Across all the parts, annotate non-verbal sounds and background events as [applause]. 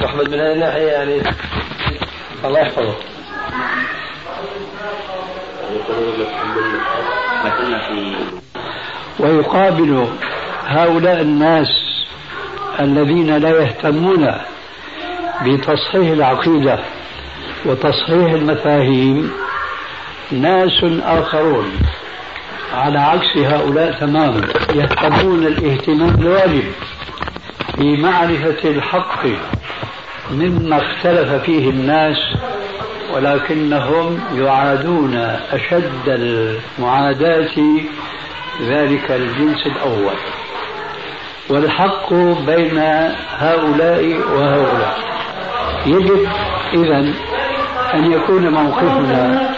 محمد من هذه الناحية يعني الله يحفظه. في ويقابل هؤلاء الناس الذين لا يهتمون بتصحيح العقيدة وتصحيح المفاهيم ناس آخرون. على عكس هؤلاء تماما يهتمون الاهتمام الواجب بمعرفة الحق مما اختلف فيه الناس ولكنهم يعادون أشد المعاداة ذلك الجنس الأول. والحق بين هؤلاء وهؤلاء. يجب إذا أن يكون موقفنا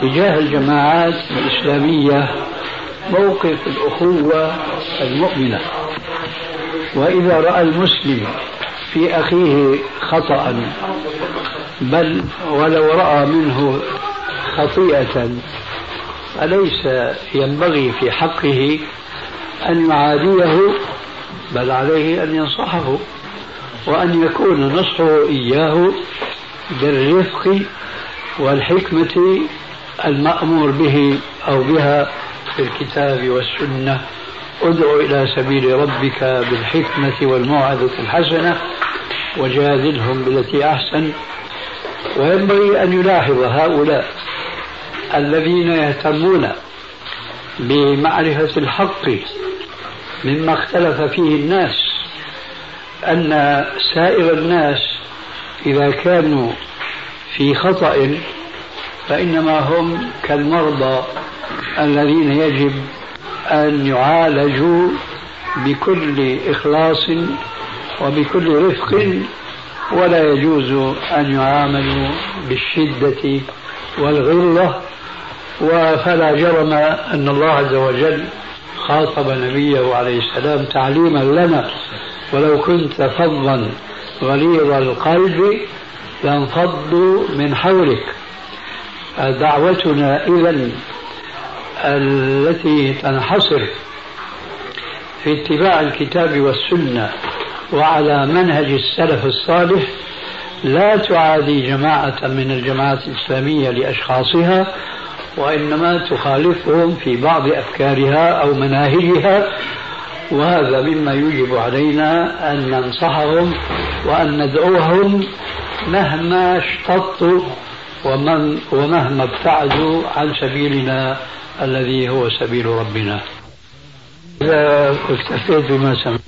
تجاه الجماعات الإسلامية موقف الأخوة المؤمنة. وإذا رأى المسلم في أخيه خطأ. بل ولو رأى منه خطيئة أليس ينبغي في حقه أن يعاديه؟ بل عليه أن ينصحه وأن يكون نصحه إياه بالرفق والحكمة المأمور به أو بها في الكتاب والسنة. ادع إلى سبيل ربك بالحكمة والموعظة الحسنة. وجادلهم بالتي أحسن. وينبغي أن يلاحظ هؤلاء الذين يهتمون بمعرفة الحق مما اختلف فيه الناس أن سائر الناس إذا كانوا في خطأ فإنما هم كالمرضى الذين يجب أن يعالجوا بكل إخلاص وبكل رفق ولا يجوز أن يعاملوا بالشدة والغلة فلا جرم أن الله عز وجل خاطب نبيه عليه السلام تعليما لنا. ولو كنت فظا غليظ القلب لانفضوا من حولك. دعوتنا إذا التي تنحصر في اتباع الكتاب والسنة وعلى منهج السلف الصالح لا تعادي جماعة من الجماعات الإسلامية لأشخاصها وإنما تخالفهم في بعض أفكارها أو مناهجها وهذا مما يجب علينا أن ننصحهم وأن ندعوهم مهما اشتطوا ومن ومهما ابتعدوا عن سبيلنا الذي هو سبيل ربنا. إذا اكتفيت بما سمعت؟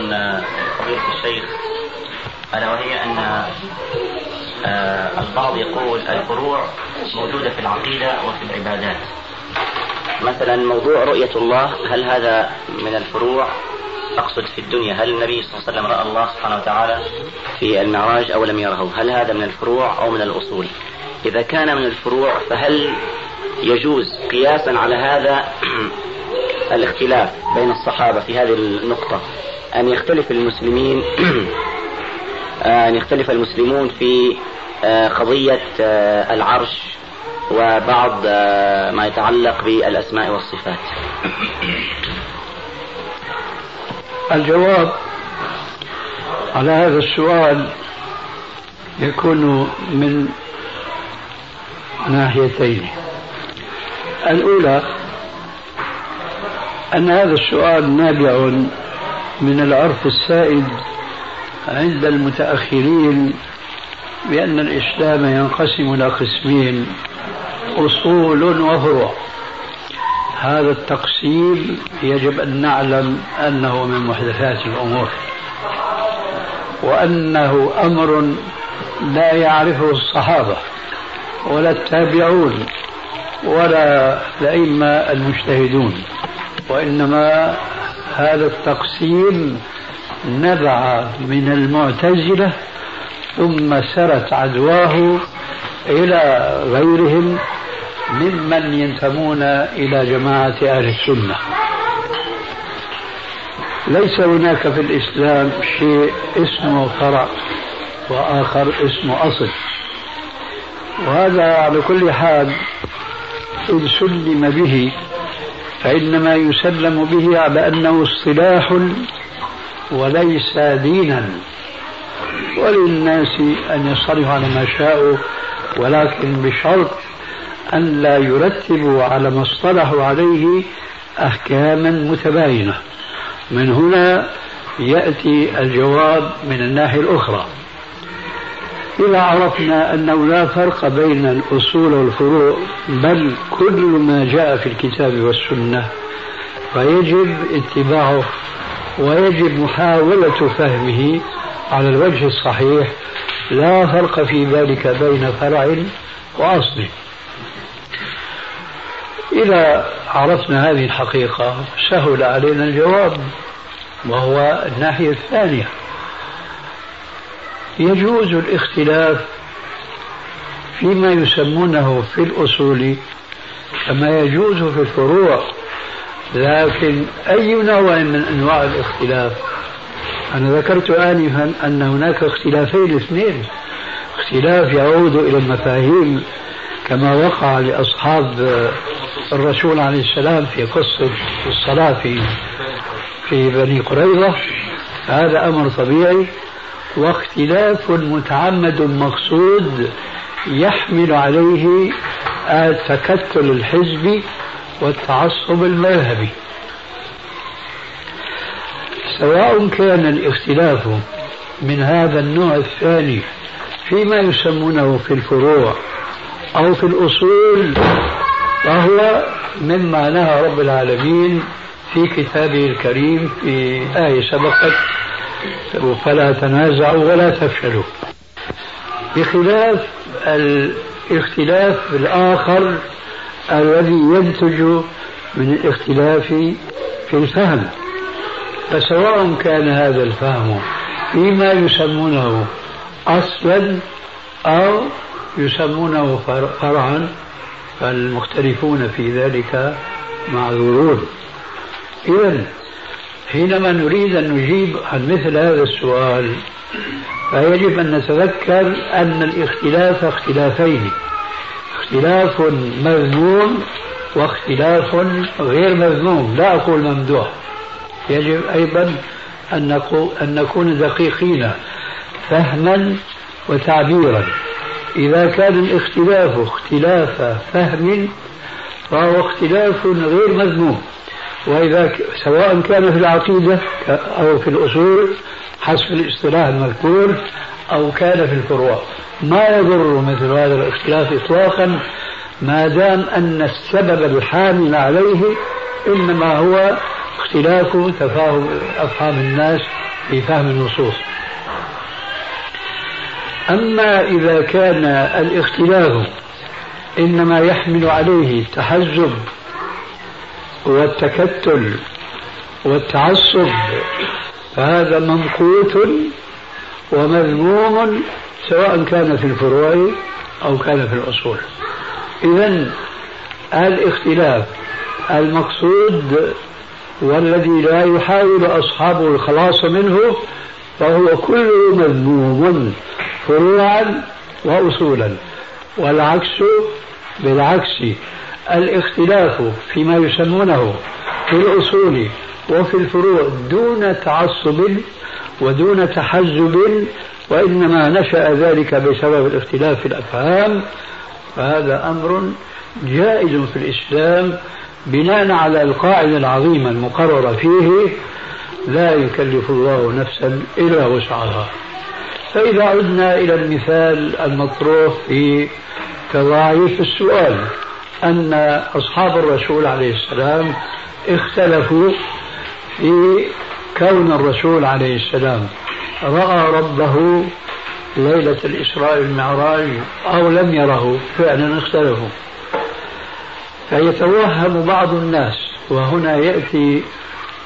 أن فضيلة الشيخ ألا وهي أن آه، البعض يقول الفروع موجودة في العقيدة وفي العبادات. مثلا موضوع رؤية الله هل هذا من الفروع؟ أقصد في الدنيا هل النبي صلى الله عليه وسلم رأى الله سبحانه وتعالى في المعراج أو لم يره؟ هل هذا من الفروع أو من الأصول؟ إذا كان من الفروع فهل يجوز قياسا على هذا [clears throat] الاختلاف بين الصحابة في هذه النقطة؟ أن يختلف المسلمين [clears throat] أن يختلف المسلمون في آه، قضية آه، العرش وبعض آه، ما يتعلق بالأسماء والصفات. الجواب على هذا السؤال يكون من ناحيتين. الأولى أن هذا السؤال نابع من العرف السائد عند المتأخرين بأن الإسلام ينقسم إلى قسمين أصول وفروع. هذا التقسيم يجب أن نعلم أنه من محدثات الأمور وأنه أمر لا يعرفه الصحابة ولا التابعون ولا الأئمة المجتهدون وإنما هذا التقسيم نبع من المعتزلة ثم سرت عدواه إلى غيرهم ممن ينتمون إلى جماعة أهل السنة. ليس هناك في الإسلام شيء اسمه فرع وآخر اسمه أصل. وهذا على كل حال إن سلم به فإنما يسلم به على أنه اصطلاح وليس دينا. وللناس أن يصطلحوا على ما شاءوا ولكن بشرط أن لا يرتبوا على ما اصطلحوا عليه أحكاما متباينة. من هنا يأتي الجواب من الناحية الأخرى. إذا عرفنا أنه لا فرق بين الأصول والفروع بل كل ما جاء في الكتاب والسنة فيجب اتباعه ويجب محاولة فهمه على الوجه الصحيح. لا فرق في ذلك بين فرع وأصل. إذا عرفنا هذه الحقيقة سهل علينا الجواب وهو الناحية الثانية. يجوز الاختلاف فيما يسمونه في الأصول كما يجوز في الفروع لكن أي نوع من أنواع الاختلاف؟ أنا ذكرت آنفا أن هناك اختلافين اثنين. اختلاف يعود إلى المفاهيم كما وقع لأصحاب الرسول عليه السلام في قصة الصلاة في في بني قريظة. هذا أمر طبيعي. واختلاف متعمد مقصود يحمل عليه التكتل الحزبي والتعصب المذهبي. سواء كان الاختلاف من هذا النوع الثاني فيما يسمونه في الفروع أو في الأصول فهو مما نهى رب العالمين في كتابه الكريم في آية سبقت فلا تنازعوا ولا تفشلوا. بخلاف الاختلاف الآخر الذي ينتج من الاختلاف في الفهم. فسواء كان هذا الفهم فيما يسمونه أصلا أو يسمونه فرعا فالمختلفون في ذلك معذورون. إذا حينما نريد أن نجيب عن مثل هذا السؤال فيجب أن نتذكر أن الاختلاف اختلافين اختلاف مذموم واختلاف غير مذموم لا أقول ممدوح. يجب أيضا أن نكون دقيقين فهما وتعبيرا. إذا كان الاختلاف اختلاف فهم فهو اختلاف غير مذموم. وإذا سواء كان في العقيدة أو في الأصول حسب الاصطلاح المذكور أو كان في الفروع. ما يضر مثل هذا الاختلاف إطلاقا ما دام أن السبب الحامل عليه إنما هو اختلاف تفاهم أفهام الناس في فهم النصوص. أما إذا كان الاختلاف إنما يحمل عليه التحزب والتكتل والتعصب فهذا ممقوت ومذموم سواء كان في الفروع أو كان في الأصول. إذا الاختلاف المقصود والذي لا يحاول أصحابه الخلاص منه فهو كله مذموم فروعا وأصولا والعكس بالعكس. الاختلاف فيما يسمونه في الأصول وفي الفروع دون تعصب ودون تحزب وإنما نشأ ذلك بسبب الاختلاف في الأفهام. فهذا أمر جائز في الإسلام بناء على القاعدة العظيمة المقررة فيه لا يكلف الله نفسا إلا وسعها. فإذا عدنا إلى المثال المطروح في تضاعيف السؤال أن أصحاب الرسول عليه السلام اختلفوا في كون الرسول عليه السلام. رأى ربه ليلة الإسراء والمعراج أو لم يره فعلا اختلفوا. فيتوهم بعض الناس وهنا يأتي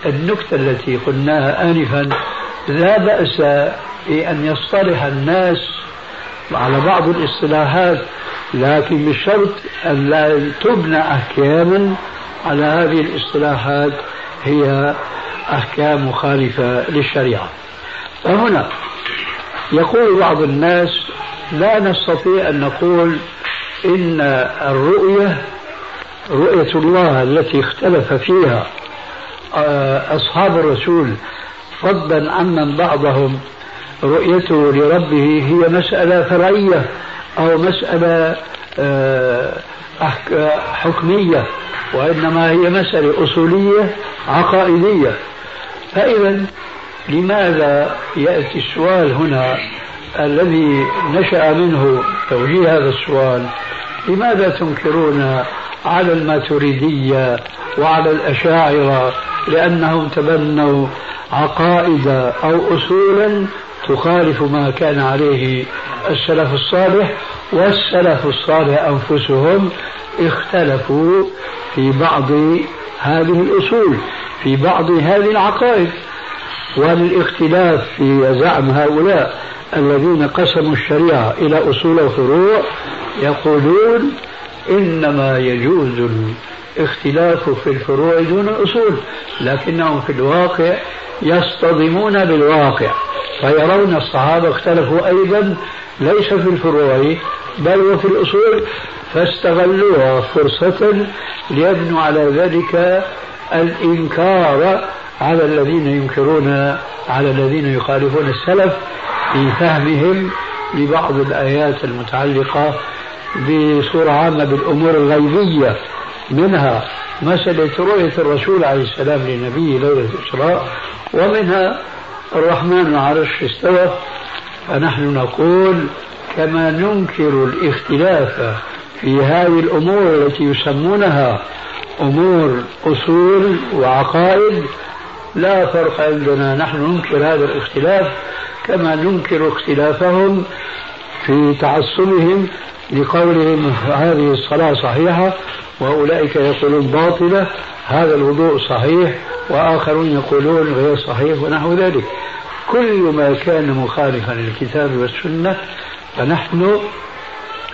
النكتة التي قلناها آنفا لا بأس بأن يصطلح الناس على بعض الاصطلاحات لكن بشرط أن لا تبنى أحكاما على هذه الاصطلاحات هي أحكام مخالفة للشريعة. فهنا يقول بعض الناس لا نستطيع أن نقول إن الرؤية رؤية الله التي اختلف فيها آه، أصحاب الرسول فضلا عمن بعضهم رؤيته لربه هي مسألة فرعية. أو مسألة آه، حكمية وإنما هي مسألة أصولية عقائدية. فإذا لماذا يأتي السؤال هنا الذي نشأ منه توجيه هذا السؤال؟ لماذا تنكرون على الماتريدية وعلى الأشاعرة لأنهم تبنوا عقائد أو أصولا تخالف ما كان عليه السلف الصالح والسلف الصالح أنفسهم اختلفوا في بعض هذه الأصول في بعض هذه العقائد. وللاختلاف في زعم هؤلاء الذين قسموا الشريعة إلى أصول وفروع يقولون إنما يجوز الاختلاف في الفروع دون الأصول لكنهم في الواقع يصطدمون بالواقع. فيرون الصحابة اختلفوا أيضا ليس في الفروع بل وفي الأصول فاستغلوها فرصة ليبنوا على ذلك الإنكار على الذين ينكرون على الذين يخالفون السلف في فهمهم لبعض الآيات المتعلقة بصورة عامة بالأمور الغيبية. منها مسألة رؤية الرسول عليه السلام لنبيه ليلة الإسراء ومنها الرحمن العرش استوى فنحن نقول كما ننكر الاختلاف في هذه الأمور التي يسمونها أمور أصول وعقائد لا فرق عندنا نحن ننكر هذا الاختلاف كما ننكر اختلافهم في تعصبهم لقولهم هذه الصلاة صحيحة وأولئك يقولون باطلة هذا الوضوء صحيح وآخرون يقولون غير صحيح ونحو ذلك. كل ما كان مخالفا للكتاب والسنة فنحن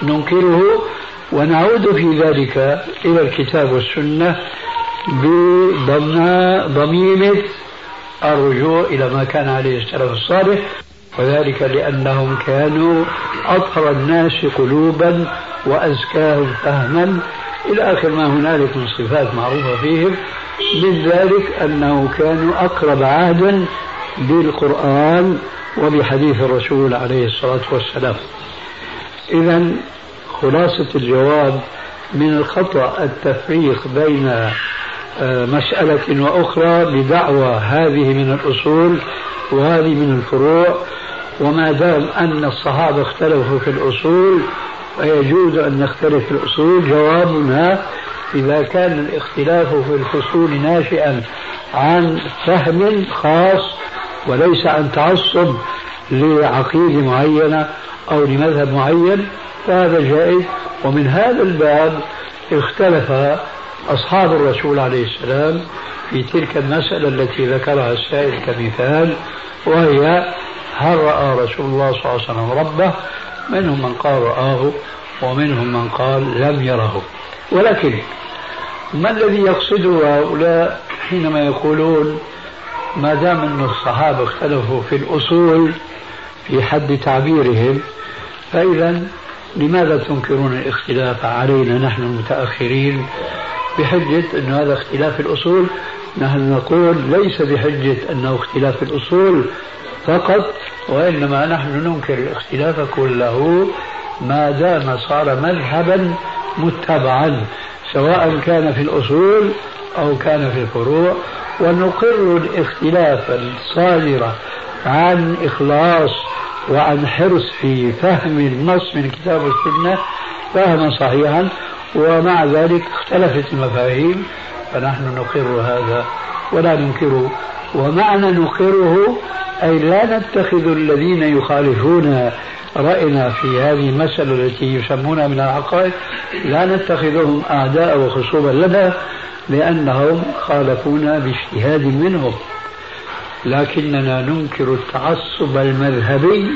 ننكره ونعود في ذلك إلى الكتاب والسنة بضميمة الرجوع إلى ما كان عليه السلف الصالح. وذلك لأنهم كانوا أطهر الناس قلوبا وأزكاهم فهما. إلى آخر ما هنالك من صفات معروفة فيهم من ذلك أنه كانوا أقرب عهدا بالقرآن وبحديث الرسول عليه الصلاة والسلام. إذا خلاصة الجواب من الخطأ التفريق بين آه، مسألة وأخرى بدعوى هذه من الأصول وهذه من الفروع. وما دام أن الصحابة اختلفوا في الأصول ويجوز أن نختلف في الأصول. جوابنا إذا كان الاختلاف في الفصول ناشئا عن فهم خاص وليس عن تعصب لعقيدة معينة أو لمذهب معين فهذا جائز. ومن هذا الباب اختلف أصحاب الرسول عليه السلام في تلك المسألة التي ذكرها السائل كمثال وهي هل رأى رسول الله صلى الله عليه وسلم ربه؟ منهم من قال رآه ومنهم من قال لم يره. ولكن ما الذي يقصده هؤلاء حينما يقولون ما دام أن الصحابة اختلفوا في الأصول في حد تعبيرهم فإذا لماذا تنكرون الاختلاف علينا؟ نحن المتأخرين. بحجة أن هذا اختلاف الأصول نحن نقول ليس بحجة أنه اختلاف الأصول. فقط وإنما نحن ننكر الاختلاف كله ما دام صار مذهبا متبعا سواء كان في الأصول أو كان في الفروع. ونقر الاختلاف الصادر عن إخلاص وعن حرص في فهم النص من الكتاب والسنة فهما صحيحا ومع ذلك اختلفت المفاهيم فنحن نقر هذا ولا ننكره ومعنى نقره أي لا نتخذ الذين يخالفون رأينا في هذه المسألة التي يسمونها من العقائد لا نتخذهم أعداء وخصوما لنا لأنهم خالفونا باجتهاد منهم. لكننا ننكر التعصب المذهبي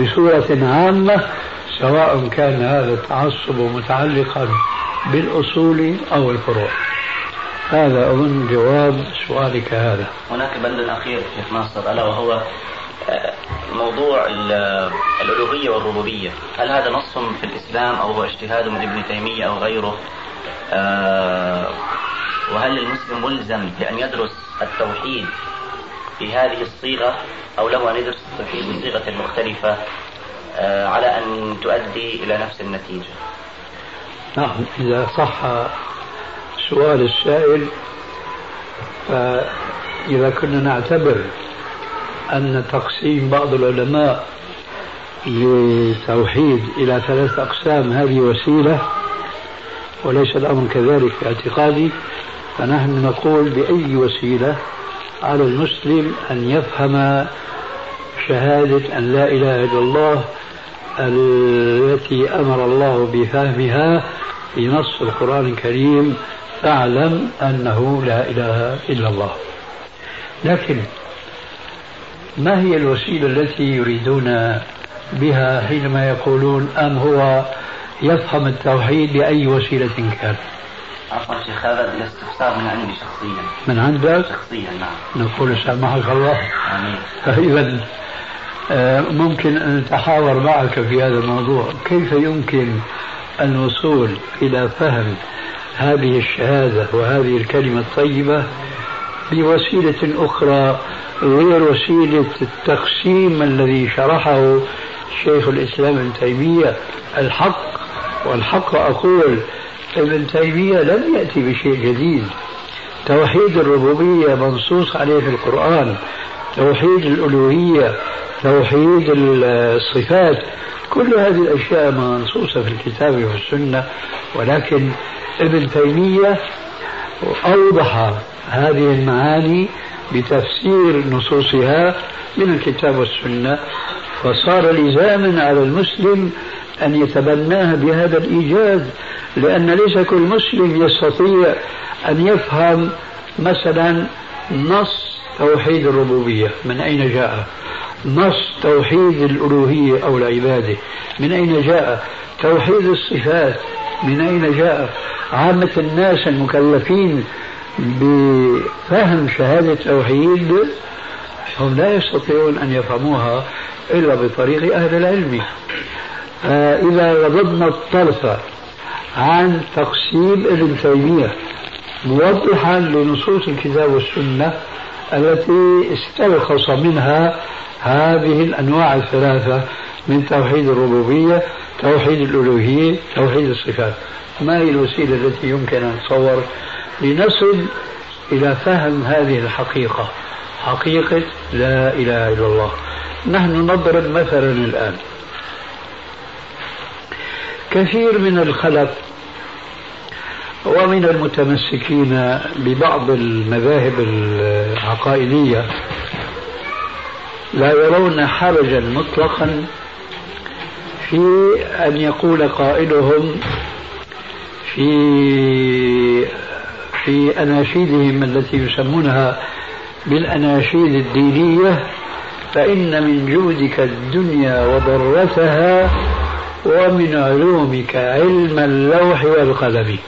بصورة عامة سواء كان هذا التعصب متعلقا بالأصول أو الفروع. هذا أظن جواب سؤالك هذا. هناك بند أخير شيخ ناصر ألا وهو آه، موضوع الألوهية والربوبية. هل هذا نص في الإسلام أو هو اجتهاد من ابن تيمية أو غيره؟ آه، وهل المسلم ملزم بأن يدرس التوحيد في هذه الصيغة أو له أن يدرس التوحيد بصيغة مختلفة آه، على أن تؤدي إلى نفس النتيجة؟ نعم إذا صح سؤال السائل فإذا كنا نعتبر أن تقسيم بعض العلماء للتوحيد إلى ثلاث أقسام هذه وسيلة وليس الأمر كذلك في اعتقادي فنحن نقول بأي وسيلة على المسلم أن يفهم شهادة أن لا إله إلا الله التي أمر الله بفهمها في نص القرآن الكريم فاعلم أنه لا إله إلا الله. لكن ما هي الوسيلة التي يريدون بها حينما يقولون أم هو يفهم التوحيد بأي وسيلة كان؟ عفوا شيخ هذا الاستفسار من عندي شخصيا. من عندك؟ شخصيا نعم. نقول سامحك الله. آمين. إذا آه، ممكن أن نتحاور معك في هذا الموضوع. كيف يمكن الوصول إلى فهم هذه الشهادة وهذه الكلمة الطيبة بوسيلة أخرى غير وسيلة التقسيم الذي شرحه شيخ الإسلام ابن تيمية. الحق والحق أقول ابن تيمية لم يأتي بشيء جديد. توحيد الربوبية منصوص عليه في القرآن توحيد الألوهية توحيد الصفات. كل هذه الأشياء منصوصة في الكتاب والسنة ولكن ابن تيمية أوضح هذه المعاني بتفسير نصوصها من الكتاب والسنة. فصار لزاما على المسلم أن يتبناها بهذا الإيجاز لأن ليس كل مسلم يستطيع أن يفهم مثلا نص توحيد الربوبية. من أين جاء؟ نص توحيد الألوهية أو العبادة. من أين جاء؟ توحيد الصفات. من أين جاء؟ عامة الناس المكلفين بفهم شهادة التوحيد هم لا يستطيعون أن يفهموها إلا بطريق أهل العلم. فإذا غضبنا الطرف عن تقسيم ابن تيمية موضحا لنصوص الكتاب والسنة التي استلخص منها هذه الأنواع الثلاثة من توحيد الربوبية توحيد الألوهية توحيد الصفات. ما هي الوسيلة التي يمكن أن نتصور لنصل إلى فهم هذه الحقيقة؟ حقيقة لا إله إلا الله. نحن نضرب مثلا الآن. كثير من الخلف ومن المتمسكين ببعض المذاهب العقائدية لا يرون حرجا مطلقا في أن يقول قائلهم في في أناشيدهم التي يسمونها بالأناشيد الدينية فإن من جودك الدنيا وضرتها ومن علومك علم اللوح والقلم.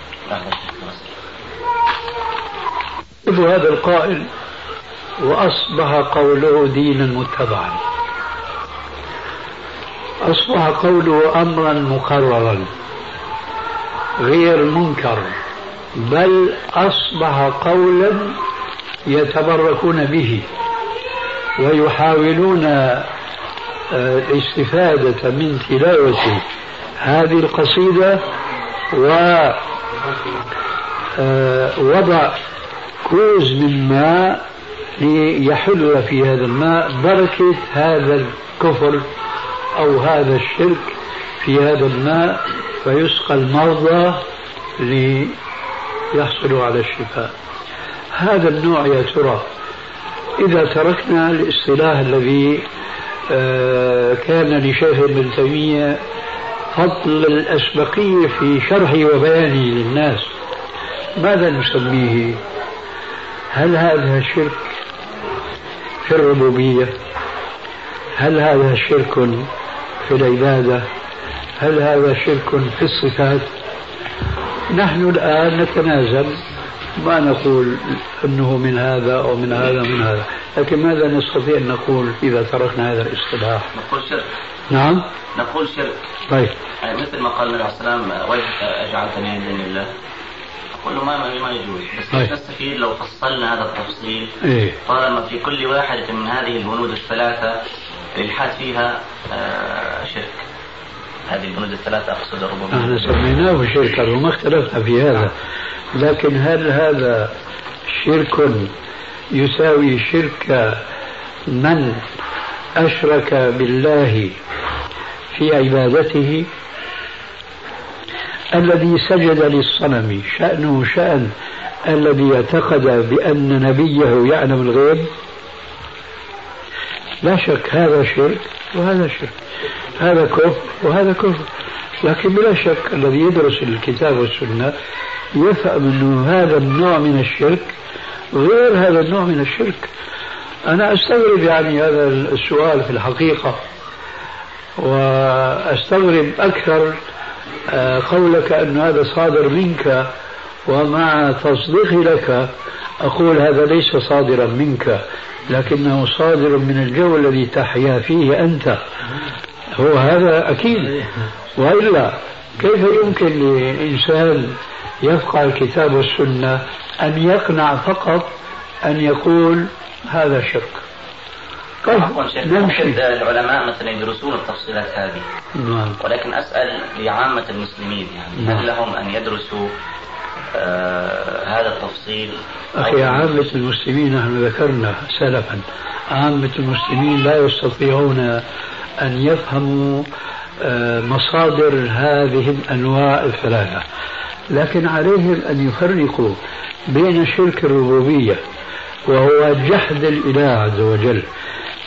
هذا القائل وأصبح قوله دينا متبعا. أصبح قوله أمرا مقررا غير منكر بل أصبح قولا يتبركون به ويحاولون الاستفادة آه، من تلاوة هذه القصيدة ووضع آه، كوز من ماء ليحل في هذا الماء بركة هذا الكفر أو هذا الشرك في هذا الماء فيسقى المرضى ليحصلوا على الشفاء. هذا النوع يا ترى إذا تركنا الاصطلاح الذي آه، كان لشيخ ابن تيمية فضل الأسبقية في شرحه وبيانه للناس ماذا نسميه؟ هل هذا شرك؟ في الربوبية؟ هل هذا شرك في العبادة؟ هل هذا شرك في الصفات؟ نحن الآن نتنازل ما نقول أنه من هذا أو من هذا من هذا لكن ماذا نستطيع أن نقول إذا تركنا هذا الاصطلاح؟ نقول شرك. نعم؟ نقول شرك. طيب. يعني مثل ما قال النبي عليه السلام ويحك أجعلتني دون الله له ما ما يجوز. بس طيب. نستفيد لو فصلنا هذا التفصيل. إيه؟ طالما في كل واحدة من هذه البنود الثلاثة الإلحاد فيها آه شرك. هذه البنود الثلاثة أقصد الربوبية نحن سميناه شركا وما اختلفنا في هذا. لكن هل هذا شرك يساوي شرك من أشرك بالله في عبادته؟ الذي سجد للصنم شأنه شأن الذي اعتقد بأن نبيه يعلم الغيب. لا شك هذا شرك وهذا شرك هذا كفر وهذا كفر. لكن بلا شك الذي يدرس الكتاب والسنة يفهم أنه هذا النوع من الشرك غير هذا النوع من الشرك. أنا أستغرب يعني هذا السؤال في الحقيقة وأستغرب أكثر قولك أن هذا صادر منك ومع تصديقي لك أقول هذا ليس صادرا منك لكنه صادر من الجو الذي تحيا فيه أنت. هو هذا أكيد. وإلا كيف يمكن لإنسان يفقه الكتاب والسنة أن يقنع فقط أن يقول هذا شك طيب. نمشي العلماء مثلا يدرسون التفصيلات هذه. نعم. ولكن أسأل لعامة المسلمين يعني نعم. هل لهم أن يدرسوا آه هذا التفصيل؟ أخي عامة المسلمين نحن ذكرنا سلفا عامة المسلمين لا يستطيعون أن يفهموا آه مصادر هذه الأنواع الثلاثة. لكن عليهم أن يفرقوا بين شرك الربوبية وهو جحد الإله عز وجل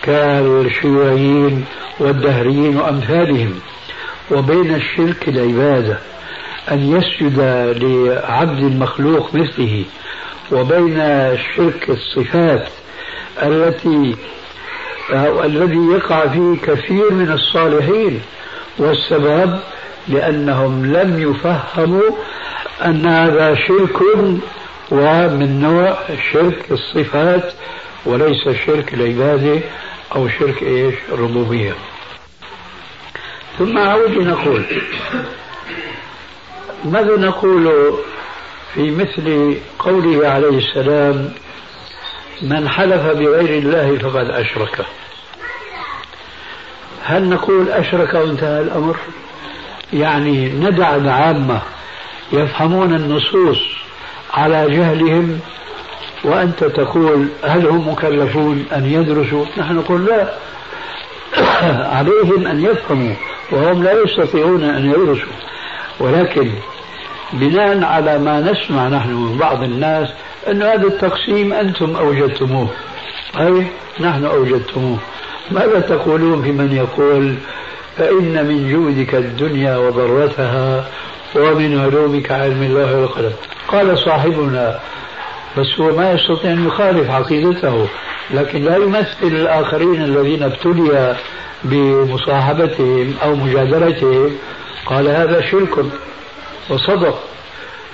كالشيوعيين والدهريين وأمثالهم. وبين الشرك العبادة أن يسجد لعبد مخلوق مثله. وبين شرك الصفات التي أو الذي يقع فيه كثير من الصالحين. والسبب لأنهم لم يفهموا أن هذا شرك ومن نوع شرك الصفات وليس شرك العبادة. أو شرك إيش؟ الربوبية ثم أعود نقول ماذا نقول في مثل قوله عليه السلام من حلف بغير الله فقد أشرك هل نقول أشرك وانتهى الأمر؟ يعني ندع العامة يفهمون النصوص على جهلهم وأنت تقول هل هم مكلفون أن يدرسوا؟ نحن نقول لا. [coughs] عليهم أن يفهموا وهم لا يستطيعون أن يدرسوا. ولكن بناء على ما نسمع نحن من بعض الناس أن هذا التقسيم أنتم أوجدتموه. أي نحن أوجدتموه. ماذا تقولون في من يقول فإن من جودك الدنيا وضرتها ومن علومك علم الله والقلم قال صاحبنا بس هو ما يستطيع أن يخالف عقيدته لكن لا يمثل الآخرين الذين ابتلي بمصاحبتهم أو مجادلتهم. قال هذا شرك وصدق.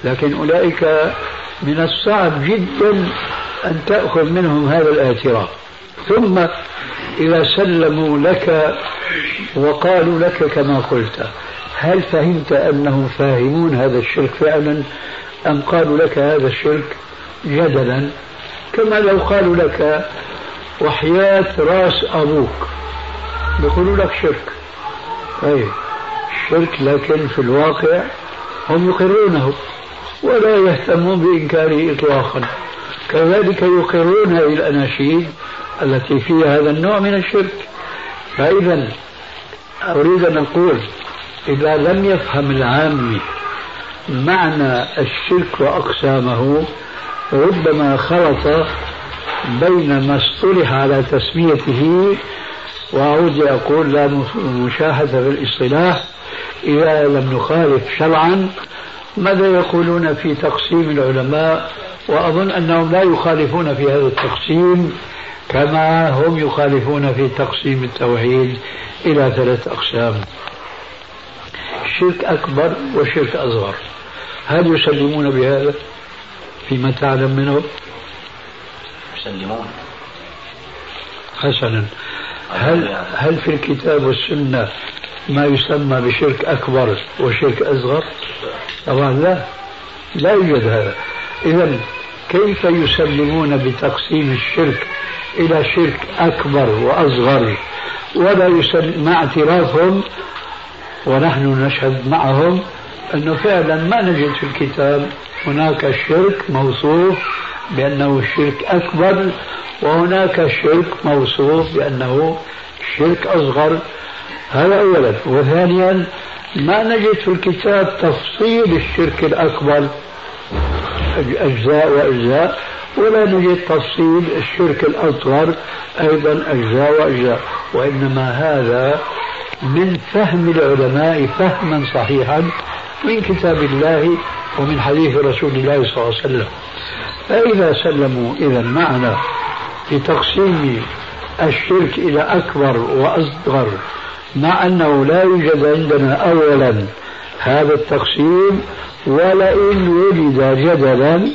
لكن أولئك من الصعب جدا أن تأخذ منهم هذا الاعتراف. ثم إذا سلموا لك وقالوا لك كما قلت هل فهمت أنهم فاهمون هذا الشرك فعلا أم قالوا لك هذا الشرك؟ جدلا كما لو قالوا لك وحياة راس أبوك. بيقولوا لك شرك. طيب شرك لكن في الواقع هم يقرونه ولا يهتمون بإنكاره إطلاقا. كذلك يقرون هذه الأناشيد التي فيها هذا النوع من الشرك. فإذا أريد أن أقول إذا لم يفهم العامي معنى الشرك وأقسامه ربما خلط بين ما اصطلح على تسميته وأعود أقول لا مشاهدة في الاصطلاح إذا لم نخالف شرعا ماذا يقولون في تقسيم العلماء؟ وأظن أنهم لا يخالفون في هذا التقسيم كما هم يخالفون في تقسيم التوحيد إلى ثلاث أقسام. شرك أكبر وشرك أصغر. هل يسلمون بهذا؟ فيما تعلم منهم يسلمون حسنا. هل هل في الكتاب والسنة ما يسمى بشرك أكبر وشرك أصغر؟ طبعا لا. لا يوجد هذا. إذا كيف يسلمون بتقسيم الشرك إلى شرك أكبر وأصغر؟ ولا يسلم مع اعترافهم ونحن نشهد معهم أنه فعلا ما نجد في الكتاب. هناك شرك موصوف بأنه شرك أكبر وهناك شرك موصوف بأنه شرك أصغر. هذا أولا. وثانيا ما نجد في الكتاب تفصيل الشرك الأكبر. أجزاء وأجزاء. ولا نجد تفصيل الشرك الأصغر أيضا أجزاء وأجزاء. وإنما هذا من فهم العلماء فهما صحيحا من كتاب الله ومن حديث رسول الله صلى الله عليه وسلم. فإذا سلموا إذا معنا في تقسيم الشرك إلى أكبر وأصغر مع أنه لا يوجد عندنا أولا هذا التقسيم ولئن وجد جدلا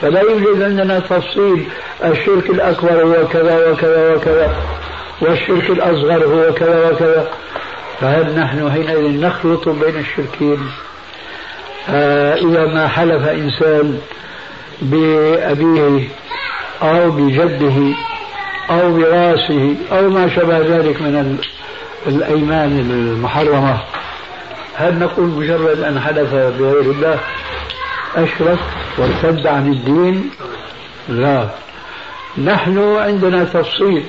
فلا يوجد عندنا تفصيل الشرك الأكبر هو كذا وكذا وكذا والشرك الأصغر هو كذا وكذا. فهل نحن حينئذ نخلط بين الشركين؟ آه إذا ما حلف إنسان بأبيه أو بجده أو برأسه أو ما شابه ذلك من الأيمان المحرمة هل نقول مجرد أن حلف بغير الله أشرك وارتد عن الدين؟ لا. نحن عندنا تفصيل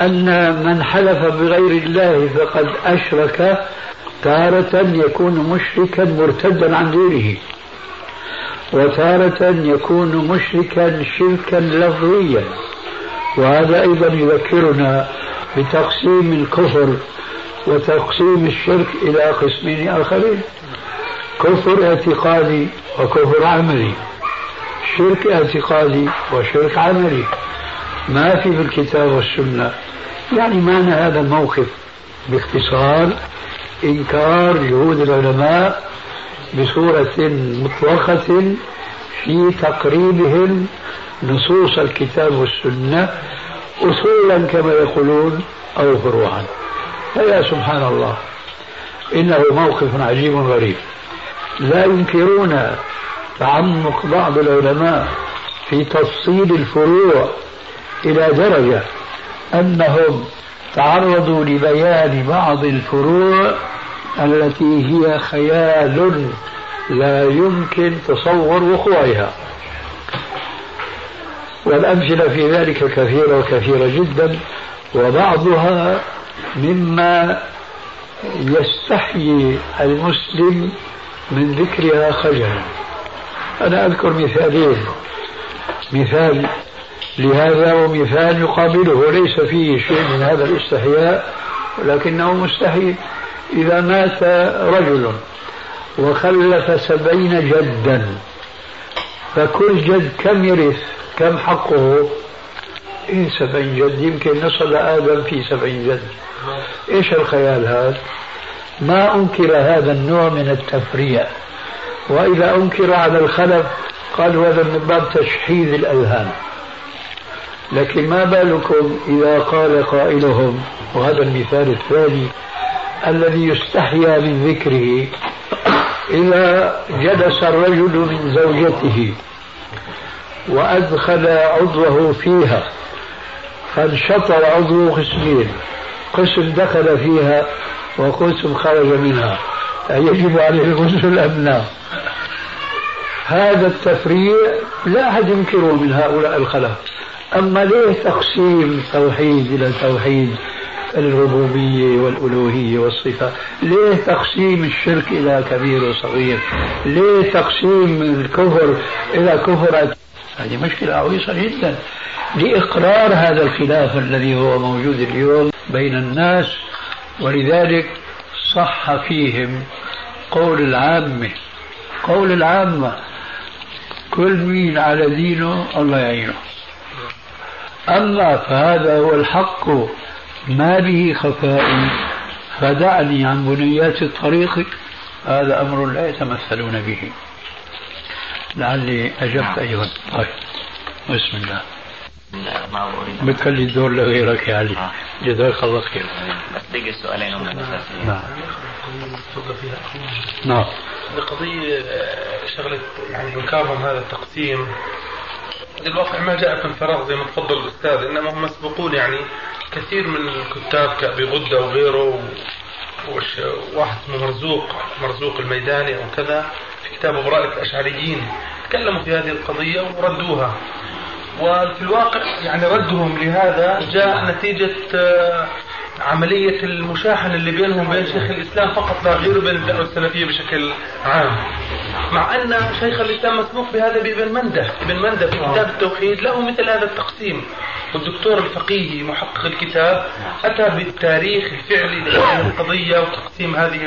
أن من حلف بغير الله فقد أشرك تارة يكون مشركا مرتدا عن دينه وتارة يكون مشركا شركا لفظيا وهذا أيضا يذكرنا بتقسيم الكفر وتقسيم الشرك إلى قسمين آخرين كفر اعتقادي وكفر عملي شرك اعتقادي وشرك عملي ما في في الكتاب والسنة يعني معنى هذا الموقف باختصار إنكار جهود العلماء بصورة مطلقة في تقريبهم نصوص الكتاب والسنة أصولا كما يقولون أو فروعا. فيا سبحان الله إنه موقف عجيب غريب. لا ينكرون تعمق بعض العلماء في تفصيل الفروع إلى درجة أنهم تعرضوا لبيان بعض الفروع التي هي خيال لا يمكن تصور وقوعها. والأمثلة في ذلك كثيرة وكثيرة جدا وبعضها مما يستحيي المسلم من ذكرها خجلا أنا أذكر مثالين. مثال لهذا ومثال يقابله ليس فيه شيء من هذا الاستحياء ولكنه مستحيل. إذا مات رجل وخلف سبعين جدا فكل جد كم يرث؟ كم حقه؟ إيه سبعين جد. يمكن نصل آدم في سبعين جد. إيش الخيال هذا؟ ما أنكر هذا النوع من التفريع. وإذا أنكر على الخلف قال هذا من باب تشحيذ الأذهان لكن ما بالكم إذا قال قائلهم وهذا المثال الثاني الذي يستحيا من ذكره إذا جلس الرجل من زوجته وأدخل عضوه فيها فانشطر عضوه قسمين قسم دخل فيها وقسم خرج منها يجب عليه الغسل أم لا؟ هذا التفريع لا أحد ينكره من هؤلاء الخلف أما ليه تقسيم توحيد إلى توحيد الربوبية والألوهية والصفات ليه تقسيم الشرك إلى كبير وصغير. ليه تقسيم الكفر إلى كفر هذه مشكلة عويصة جدا. لإقرار هذا الخلاف الذي هو موجود اليوم بين الناس ولذلك صح فيهم قول العامة. قول العامة كل مين على دينه الله يعينه. أما فهذا هو الحق ما به خفاء. فدعني عن بنيات الطريق هذا أمر لا يتمثلون به. لعلي أجبت أيضا طيب بسم الله. بتخلي الدور لغيرك يا علي. آه. جزاك الله خير. بس بقي السؤالين هم الأساسيين نعم نعم. بقضية آه، شغلة يعني إنكارهم هذا التقسيم. الواقع ما جاء من فراغ زي ما تفضل الأستاذ إنما هم مسبوقون يعني كثير من الكتاب كأبي غدة وغيره وش واحد اسمه مرزوق مرزوق الميداني أو كذا في كتاب براءة الأشعريين. تكلموا في هذه القضية وردوها. وفي الواقع يعني ردهم لهذا جاء نتيجة آه، عملية المشاحنة اللي بينهم وبين شيخ الإسلام فقط لا غير وبين الدعوة السلفية بشكل عام. مع أن شيخ الإسلام مسبوق بهذا بابن منده ابن منده في كتاب التوحيد له مثل هذا التقسيم. والدكتور الفقيهي محقق الكتاب أتى بالتاريخ الفعلي لهذه القضية وتقسيم هذه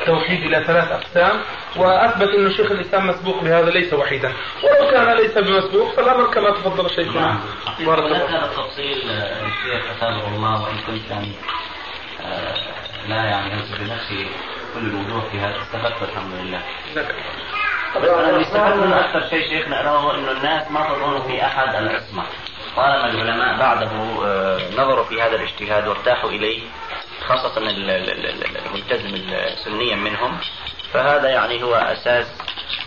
التوحيد إلى ثلاث أقسام وأثبت أن شيخ الإسلام مسبوق بهذا ليس وحيدا. ولو كان ليس بمسبوق فالأمر كما تفضل شيخنا. بارك الله التفصيل آه، الشيخ أثابه الله وإن كنت يعني آه، لا يعني بنفسي كل الوضوح في هذا استفدت الحمد لله لك. بس أنا اللي استفدت منه أكثر شيء شيخنا أنا هو إنه الناس ما تظن في أحد العصمه طالما العلماء بعده آه، نظروا في هذا الاجتهاد وارتاحوا إليه خاصة ال- ال- ال- الملتزم سنيا منهم فهذا يعني هو أساس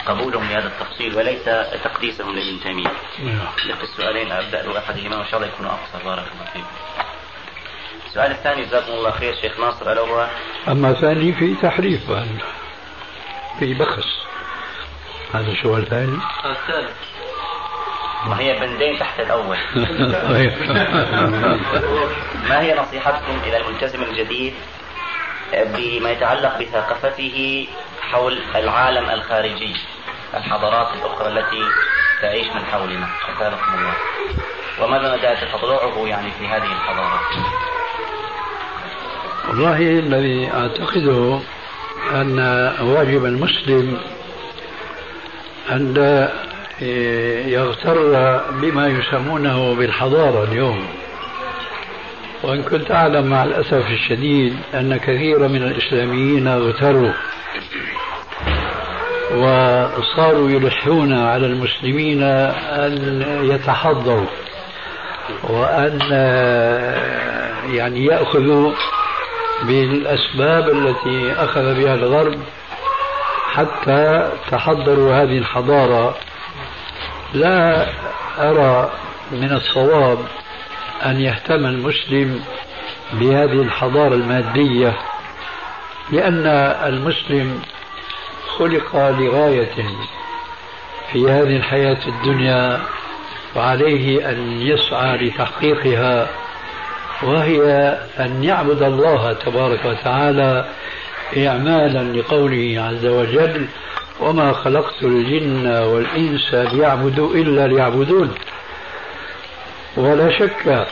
قبولهم لهذا التفصيل وليس تقديسهم لابن تيمية. نعم. لك السؤالين أبدأ باحدهما وان شاء الله يكونوا اقصر بارك الله فيكم. السؤال الثاني جزاكم الله خير شيخ ناصر ألا هو أما ثاني في تحريف بعد. في بخس هذا سؤال ثاني الثالث ما هي بندين تحت الأول. طيب. [laughs] ما هي نصيحتكم إلى الملتزم الجديد بما يتعلق بثقافته حول العالم الخارجي الحضارات الأخرى التي تعيش من حولنا أثابكم الله وماذا مدى تطلعه يعني في هذه الحضارات والله الذي أعتقده أن واجب المسلم أن لا يغتر بما يسمونه بالحضارة اليوم. وإن كنت أعلم مع الأسف الشديد أن كثيرا من الإسلاميين اغتروا وصاروا يلحون على المسلمين أن يتحضروا وأن يعني يأخذوا بالأسباب التي أخذ بها الغرب حتى تحضروا هذه الحضارة. لا أرى من الصواب أن يهتم المسلم بهذه الحضارة المادية لأن المسلم خلق لغاية في هذه الحياة الدنيا وعليه أن يسعى لتحقيقها. وهي أن يعبد الله تبارك وتعالى إعمالا لقوله عز وجل وما خلقت الجن والإنس ليعبدوا إلا ليعبدون. ولا شك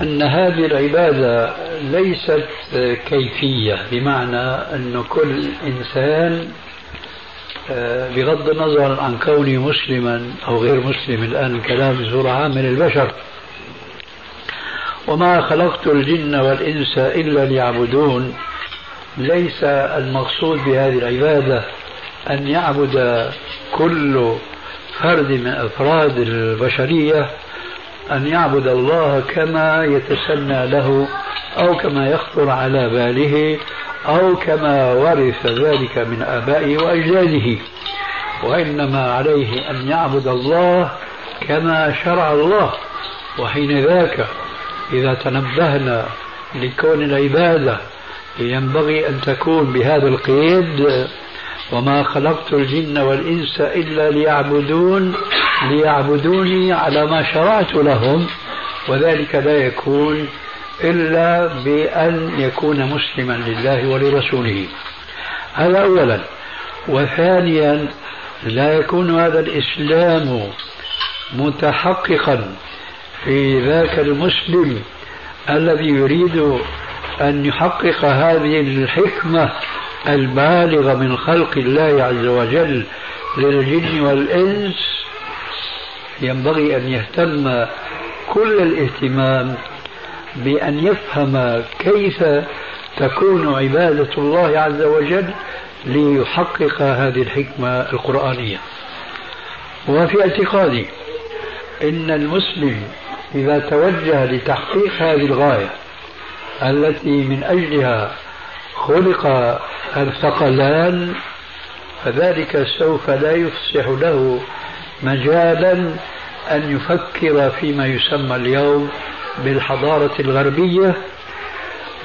أن هذه العبادة ليست كيفية بمعنى أن كل إنسان بغض النظر عن كونه مسلما أو غير مسلم الآن الكلام بصورة عامة للبشر. وما خلقت الجن والإنس إلا ليعبدون. ليس المقصود بهذه العبادة أن يعبد كل فرد من أفراد البشرية أن يعبد الله كما يتسنى له أو كما يخطر على باله أو كما ورث ذلك من آبائه وأجداده. وإنما عليه أن يعبد الله كما شرع الله وحين ذاك إذا تنبهنا لكون العبادة ينبغي أن تكون بهذا القيد وما خلقت الجن والإنس إلا ليعبدون ليعبدوني على ما شرعت لهم وذلك لا يكون إلا بأن يكون مسلما لله ولرسوله. هذا أولا. وثانيا لا يكون هذا الإسلام متحققا في ذاك المسلم الذي يريد أن يحقق هذه الحكمة البالغة من خلق الله عز وجل للجن والإنس ينبغي أن يهتم كل الاهتمام بأن يفهم كيف تكون عبادة الله عز وجل ليحقق هذه الحكمة القرآنية. وفي اعتقادي إن المسلم إذا توجه لتحقيق هذه الغاية التي من أجلها خلق الثقلان فذلك سوف لا يفسح له مجالا أن يفكر فيما يسمى اليوم بالحضارة الغربية.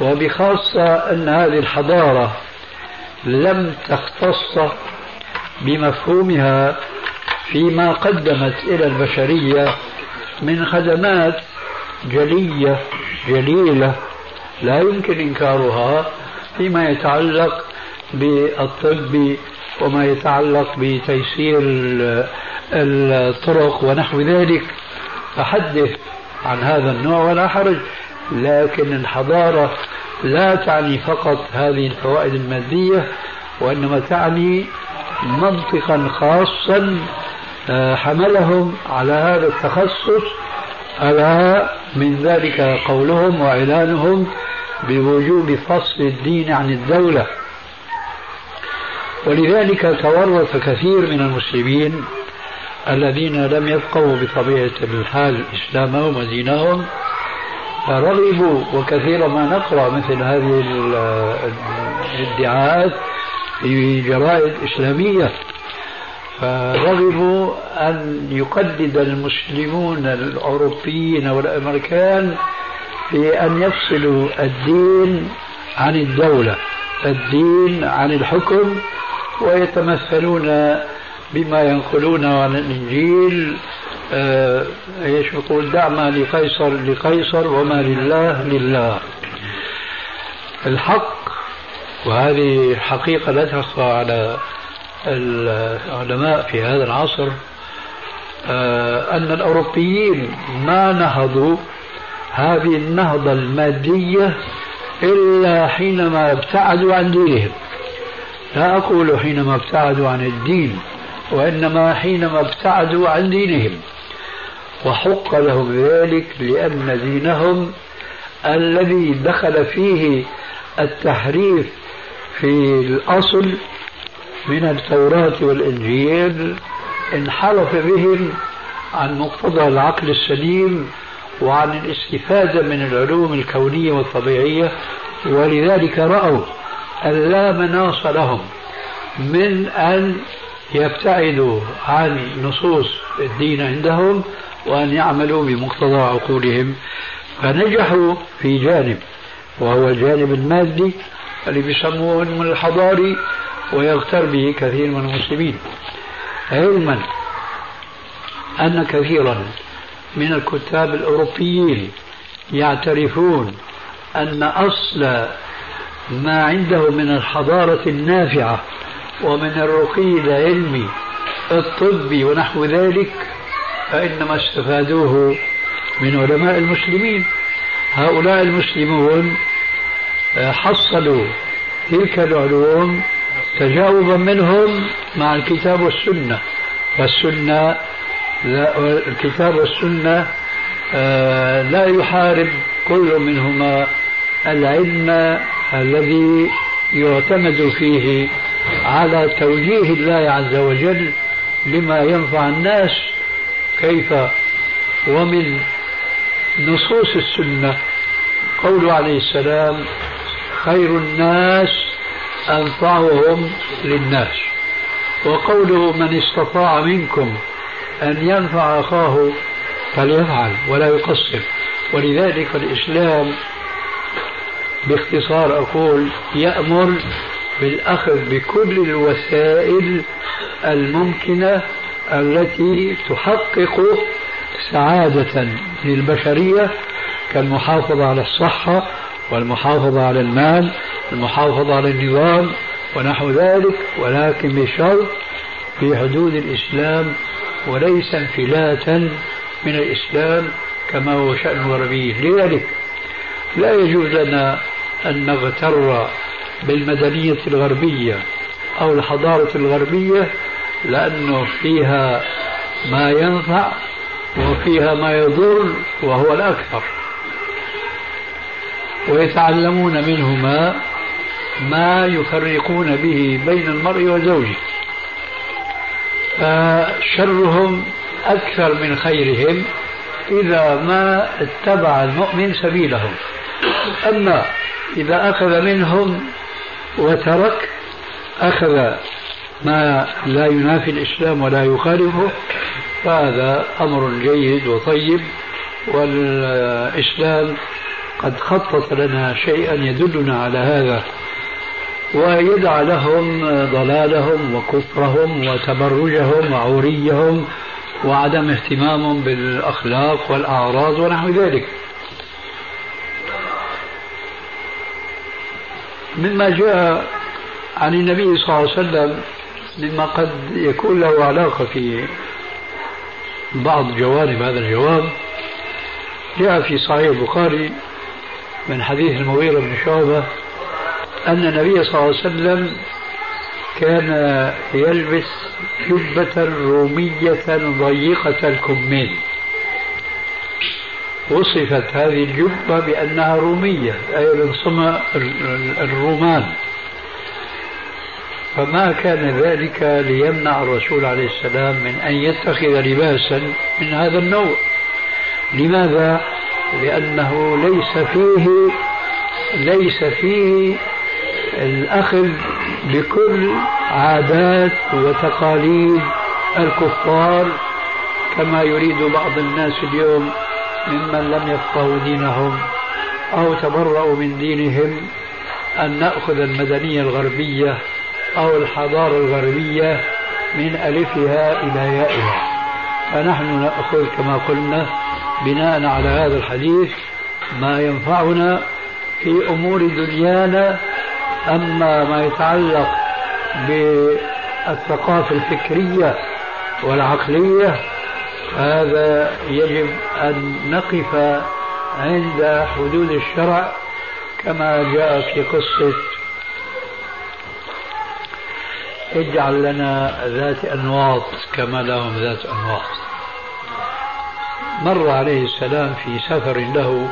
وبخاصة أن هذه الحضارة لم تختص بمفهومها فيما قدمت إلى البشرية من خدمات جلية جليلة لا يمكن إنكارها فيما يتعلق بالطب وما يتعلق بتيسير الطرق ونحو ذلك. فحدث عن هذا النوع ولا حرج لكن الحضارة لا تعني فقط هذه الفوائد المادية وإنما تعني منطقا خاصا حملهم على هذا التخصص ألا من ذلك قولهم وإعلانهم بوجوب فصل الدين عن الدولة. ولذلك تورط كثير من المسلمين الذين لم يفقهوا بطبيعة الحال إسلامهم ودينهم فرغبوا وكثيرا ما نقرأ مثل هذه الادعاءات في جرائد إسلامية. فرغبوا أن يقلد المسلمون الأوروبيين والأمريكان في أن يفصلوا الدين عن الدولة الدين عن الحكم ويتمثلون بما ينقلون عن الإنجيل آه إيش يقول؟ دع ما لقيصر لقيصر وما لله لله. الحق وهذه حقيقة لا تخفى على العلماء في هذا العصر آه، أن الأوروبيين ما نهضوا هذه النهضة المادية إلا حينما ابتعدوا عن دينهم. لا أقول حينما ابتعدوا عن الدين وإنما حينما ابتعدوا عن دينهم. وحق لهم ذلك لأن دينهم الذي دخل فيه التحريف في الأصل من التوراة والإنجيل انحرف بهم عن مقتضى العقل السليم وعن الاستفادة من العلوم الكونية والطبيعية ولذلك رأوا أن لا مناص لهم من أن يبتعدوا عن نصوص الدين عندهم وأن يعملوا بمقتضى عقولهم. فنجحوا في جانب وهو الجانب المادي اللي بيسموه الحضاري ويغتر به كثير من المسلمين. علما أن كثيرا من الكتاب الأوروبيين يعترفون أن أصل ما عنده من الحضارة النافعة ومن الرقي العلمي الطبي ونحو ذلك فإنما استفادوه من علماء المسلمين. هؤلاء المسلمون حصلوا تلك العلوم تجاوبا منهم مع الكتاب والسنة. والسنة لا الكتاب والسنة آه، لا يحارب كل منهما. العلم الذي يعتمد فيه على توجيه الله عز وجل لما ينفع الناس كيف؟ ومن نصوص السنة. قول عليه السلام خير الناس أنفعهم للناس. وقوله من استطاع منكم أن ينفع أخاه فليفعل ولا يقصر ولذلك الإسلام باختصار أقول يأمر بالأخذ بكل الوسائل الممكنة التي تحقق سعادة للبشرية كالمحافظة على الصحة والمحافظة على المال المحافظة على النظام ونحو ذلك ولكن بشرط في حدود الإسلام وليس انفلاتا من الإسلام كما هو شأن الغربيين لذلك لا يجوز لنا أن نغتر بالمدنية الغربية أو الحضارة الغربية لأنه فيها ما ينفع وفيها ما يضر وهو الأكثر. ويتعلمون منهما ما يفرقون به بين المرء وزوجه. فشرهم أكثر من خيرهم إذا ما اتبع المؤمن سبيلهم. أما إذا أخذ منهم وترك أخذ ما لا ينافي الإسلام ولا يخالفه فهذا أمر جيد وطيب والإسلام قد خطط لنا شيئا يدلنا على هذا. ويدع لهم ضلالهم وكفرهم وتبرجهم وعوريهم وعدم اهتمامهم بالأخلاق والأعراض ونحو ذلك. مما جاء عن النبي صلى الله عليه وسلم مما قد يكون له علاقة في بعض جوانب هذا الجواب جاء في صحيح البخاري من حديث المغيرة بن شعبة أن النبي صلى الله عليه وسلم كان يلبس جبة رومية ضيقة الكمين. وصفت هذه الجبة بأنها رومية أي من صنع الرومان. فما كان ذلك ليمنع الرسول عليه السلام من أن يتخذ لباسا من هذا النوع. لماذا؟ لأنه ليس فيه ليس فيه الأخذ بكل عادات وتقاليد الكفار كما يريد بعض الناس اليوم ممن لم يفقهوا دينهم أو تبرأوا من دينهم أن نأخذ المدنية الغربية أو الحضارة الغربية من ألفها إلى يائها. فنحن نأخذ كما قلنا بناء على هذا الحديث ما ينفعنا في أمور دنيانا أما ما يتعلق بالثقافة الفكرية والعقلية هذا يجب أن نقف عند حدود الشرع كما جاء في قصة اجعل لنا ذات أنواط كما لهم ذات أنواط. مر عليه السلام في سفر له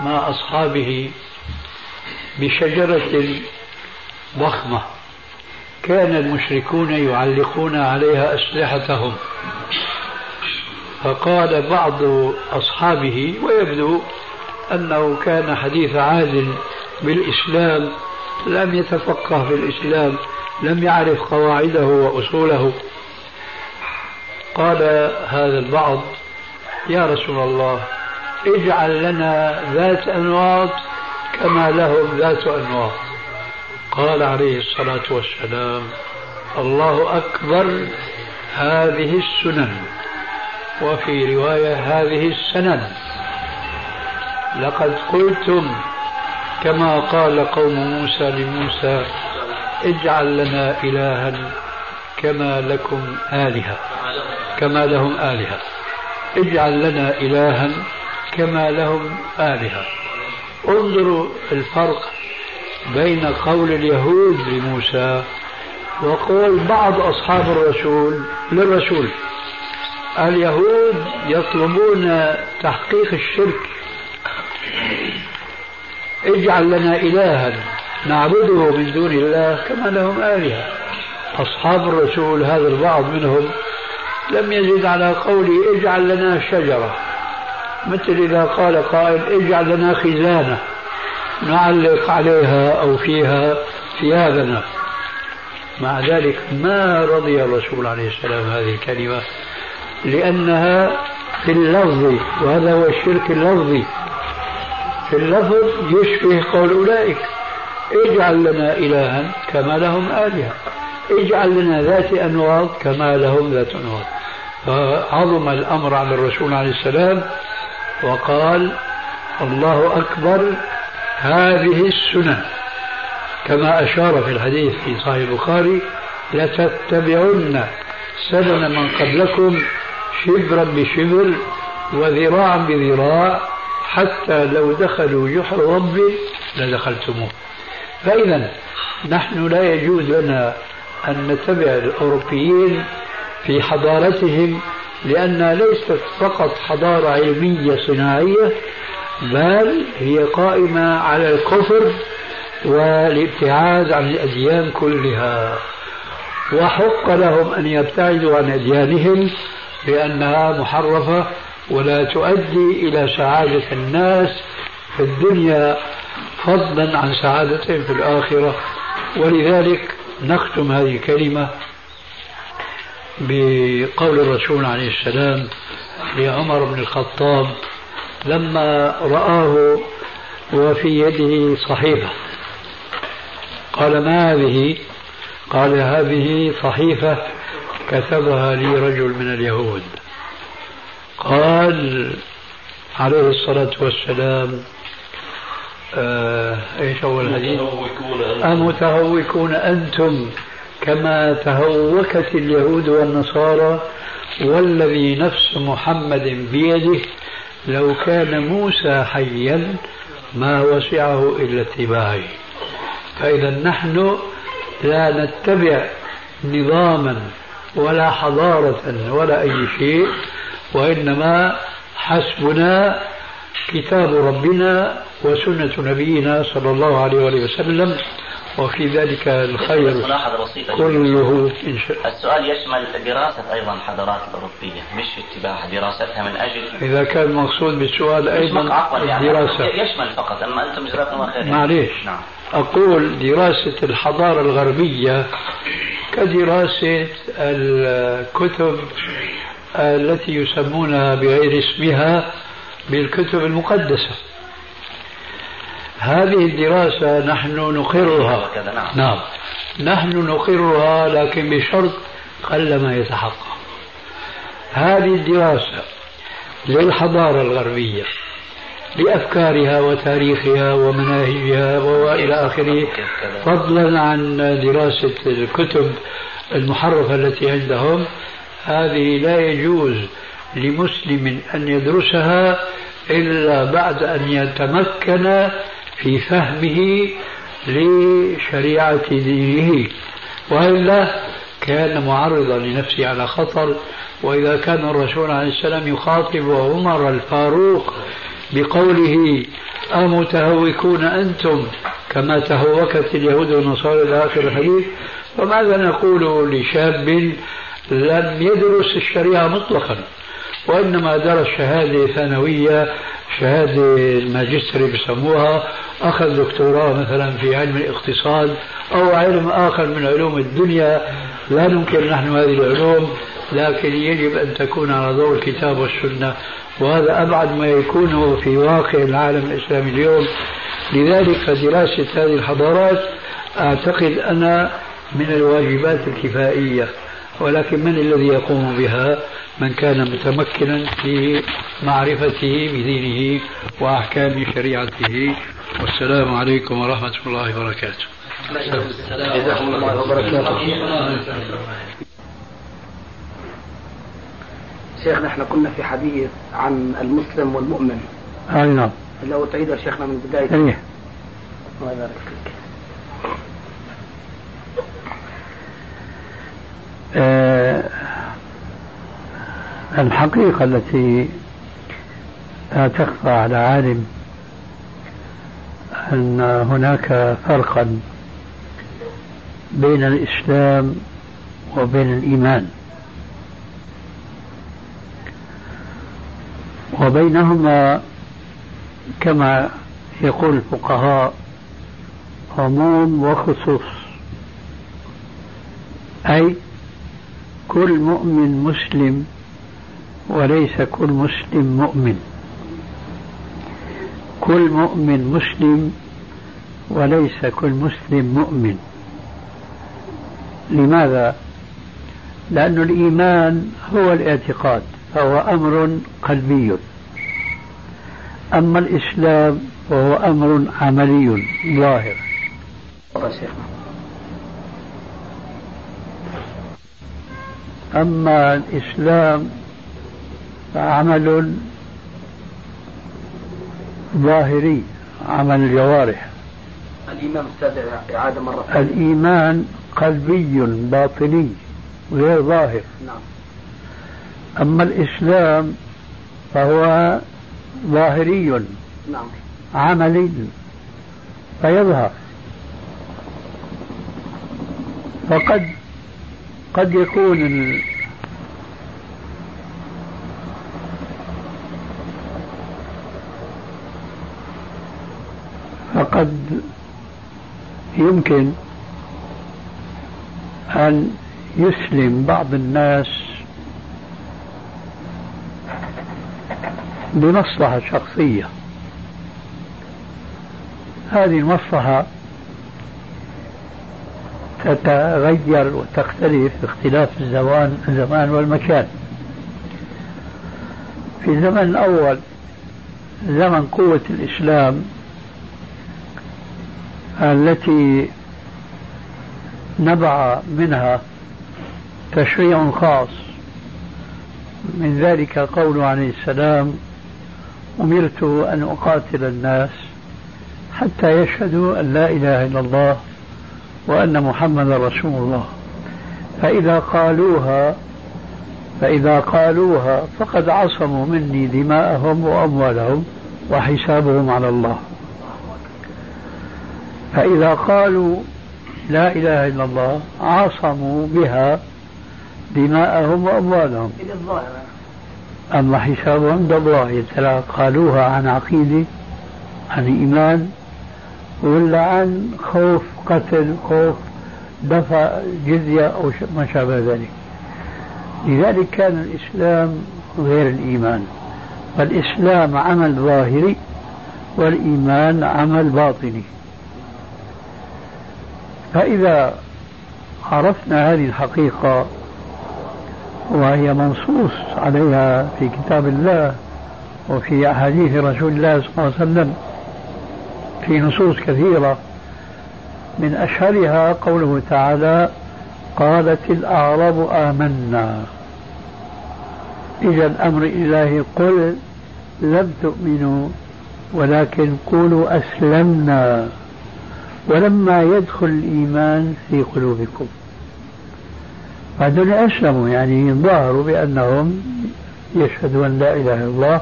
مع أصحابه بشجرة ضخمة كان المشركون يعلقون عليها أسلحتهم. فقال بعض أصحابه ويبدو أنه كان حديث عهد بالإسلام لم يتفقه في الإسلام لم يعرف قواعده وأصوله. قال هذا البعض يا رسول الله اجعل لنا ذات أنواط كما لهم ذات أنواط قال عليه الصلاة والسلام الله أكبر هذه السنن وفي رواية هذه السنن لقد قلتم كما قال قوم موسى لموسى اجعل لنا إلها كما لكم آلهة كما لهم آلهة. اجعل لنا إلها كما لهم آلهة. انظروا الفرق بين قول اليهود لموسى وقول بعض أصحاب الرسول للرسول. اليهود يطلبون تحقيق الشرك. اجعل لنا إلها نعبده من دون الله كما لهم آلهة. أصحاب الرسول هذا البعض منهم لم يزد على قوله اجعل لنا شجرة. مثل إذا قال قائل اجعل لنا خزانة نعلق عليها أو فيها ثيابنا. مع ذلك ما رضي الرسول عليه السلام هذه الكلمة؟ لأنها في اللفظ وهذا هو الشرك اللفظي. في اللفظ يشبه قول أولئك اجعل لنا إلها كما لهم آلهة. اجعل لنا ذات أنواط كما لهم ذات أنواط. فعظم الأمر على الرسول عليه السلام وقال الله أكبر هذه السنن كما أشار في الحديث في صحيح البخاري لتتبعن سنن من قبلكم شبرا بشبر وذراعا بذراع حتى لو دخلوا جحر رب لدخلتموه. فإذا نحن لا يجوز لنا أن نتبع الأوروبيين في حضارتهم لأنها ليست فقط حضارة علمية صناعية بل هي قائمة على الكفر والابتعاد عن الأديان كلها. وحق لهم أن يبتعدوا عن أديانهم لأنها محرفة ولا تؤدي إلى سعادة الناس في الدنيا فضلا عن سعادتهم في الآخرة. ولذلك نختم هذه الكلمة بقول الرسول عليه السلام لعمر بن الخطاب لما رآه وفي يده صحيفة. قال ما هذه؟ قال هذه صحيفة كتبها لي رجل من اليهود. قال عليه الصلاة والسلام آه إيش أول الحديث؟ أمتهوكون أنتم. كما تهوكت اليهود والنصارى والذي نفس محمد بيده لو كان موسى حيا ما وسعه إلا اتباعي فإذا نحن لا نتبع نظاما ولا حضارة ولا أي شيء وإنما حسبنا كتاب ربنا وسنة نبينا صلى الله عليه وسلم وفي ذلك الخير كله إن شاء السؤال يشمل دراسة أيضا الحضارات الأوروبية مش اتباع دراستها من أجل إذا كان المقصود بالسؤال أيضا يعني الدراسة. يشمل فقط. أما أنتم جزاكم الله خير معليش. نعم. أقول دراسة الحضارة الغربية كدراسة الكتب التي يسمونها بغير اسمها بالكتب المقدسة. هذه الدراسة نحن نقرها. نعم. نعم. نحن نقرها لكن بشرط قلما يتحقق. هذه الدراسة للحضارة الغربية بأفكارها وتاريخها ومناهجها وإلى آخره فضلا عن دراسة الكتب المحرفة التي عندهم. هذه لا يجوز لمسلم أن يدرسها إلا بعد أن يتمكن في فهمه لشريعة دينه وإلا كان معرضا لنفسه على خطر وإذا كان الرسول عليه السلام يخاطب عمر الفاروق بقوله أمتهوكون أنتم كما تهوكت اليهود والنصارى إلى آخر الحديث؟ فماذا نقول لشاب لم يدرس الشريعة مطلقا وإنما درس شهادة ثانوية شهادة الماجستري بسموها أخذ دكتوراه مثلا في علم الاقتصاد أو علم آخر من علوم الدنيا. لا ننكر نحن هذه العلوم لكن يجب أن تكون على ضوء الكتاب والسنة وهذا أبعد ما يكون في واقع العالم الإسلامي اليوم. لذلك فدراسة هذه الحضارات أعتقد أنا من الواجبات الكفائية. ولكن من الذي يقوم بها من كان متمكنا في معرفته بدينه وأحكام شريعته؟ والسلام عليكم ورحمة الله وبركاته. جزاكم الله وبركاته شيخ نحن كنا في حديث عن المسلم والمؤمن. أي نعم. لو تعيد شيخنا من بداية؟ الله يبارك فيك الحقيقة التي لا تخفى على عالم أن هناك فرقا بين الإسلام وبين الإيمان. وبينهما كما يقول الفقهاء عموم وخصوص أي كل مؤمن مسلم وليس كل مسلم مؤمن. كل مؤمن مسلم وليس كل مسلم مؤمن. لماذا؟ لأن الإيمان هو الاعتقاد فهو أمر قلبي. أما الإسلام فهو أمر عملي ظاهر. أما الإسلام فعمل ظاهري عمل الجوارح الإمام أستاذ إعادة مرة الإيمان قلبي باطني غير ظاهر. نعم. أما الإسلام فهو ظاهري نعم. عملي فيظهر. فقد قد يكون. فقد يمكن أن يسلم بعض الناس بمصلحة شخصية هذه المصلحة تتغير وتختلف باختلاف الزمان الزمان والمكان. في الزمن الأول زمن قوة الإسلام التي نبع منها تشريع خاص. من ذلك قول عليه السلام أمرت أن أقاتل الناس حتى يشهدوا أن لا إله إلا الله وأن محمد رسول الله. فإذا قالوها فإذا قالوها فقد عصموا مني دماءهم وأموالهم وحسابهم على الله. فإذا قالوا لا إله إلا الله عصموا بها دماءهم وأموالهم. أما حسابهم عند الله قالوها عن عقيدة عن إيمان ولا عن خوف قتل خوف دفع جزية أو ما شابه ذلك. لذلك كان الإسلام غير الإيمان. فالإسلام عمل ظاهري والإيمان عمل باطني. فإذا عرفنا هذه الحقيقة وهي منصوص عليها في كتاب الله وفي أحاديث رسول الله صلى الله عليه وسلم في نصوص كثيرة من أشهرها قوله تعالى قالت الأعراب آمنا. إذا الأمر الإلهي قل لم تؤمنوا ولكن قولوا أسلمنا. ولما يدخل الإيمان في قلوبكم. هذول أسلموا يعني ظاهروا بأنهم يشهدوا أن لا إله إلا الله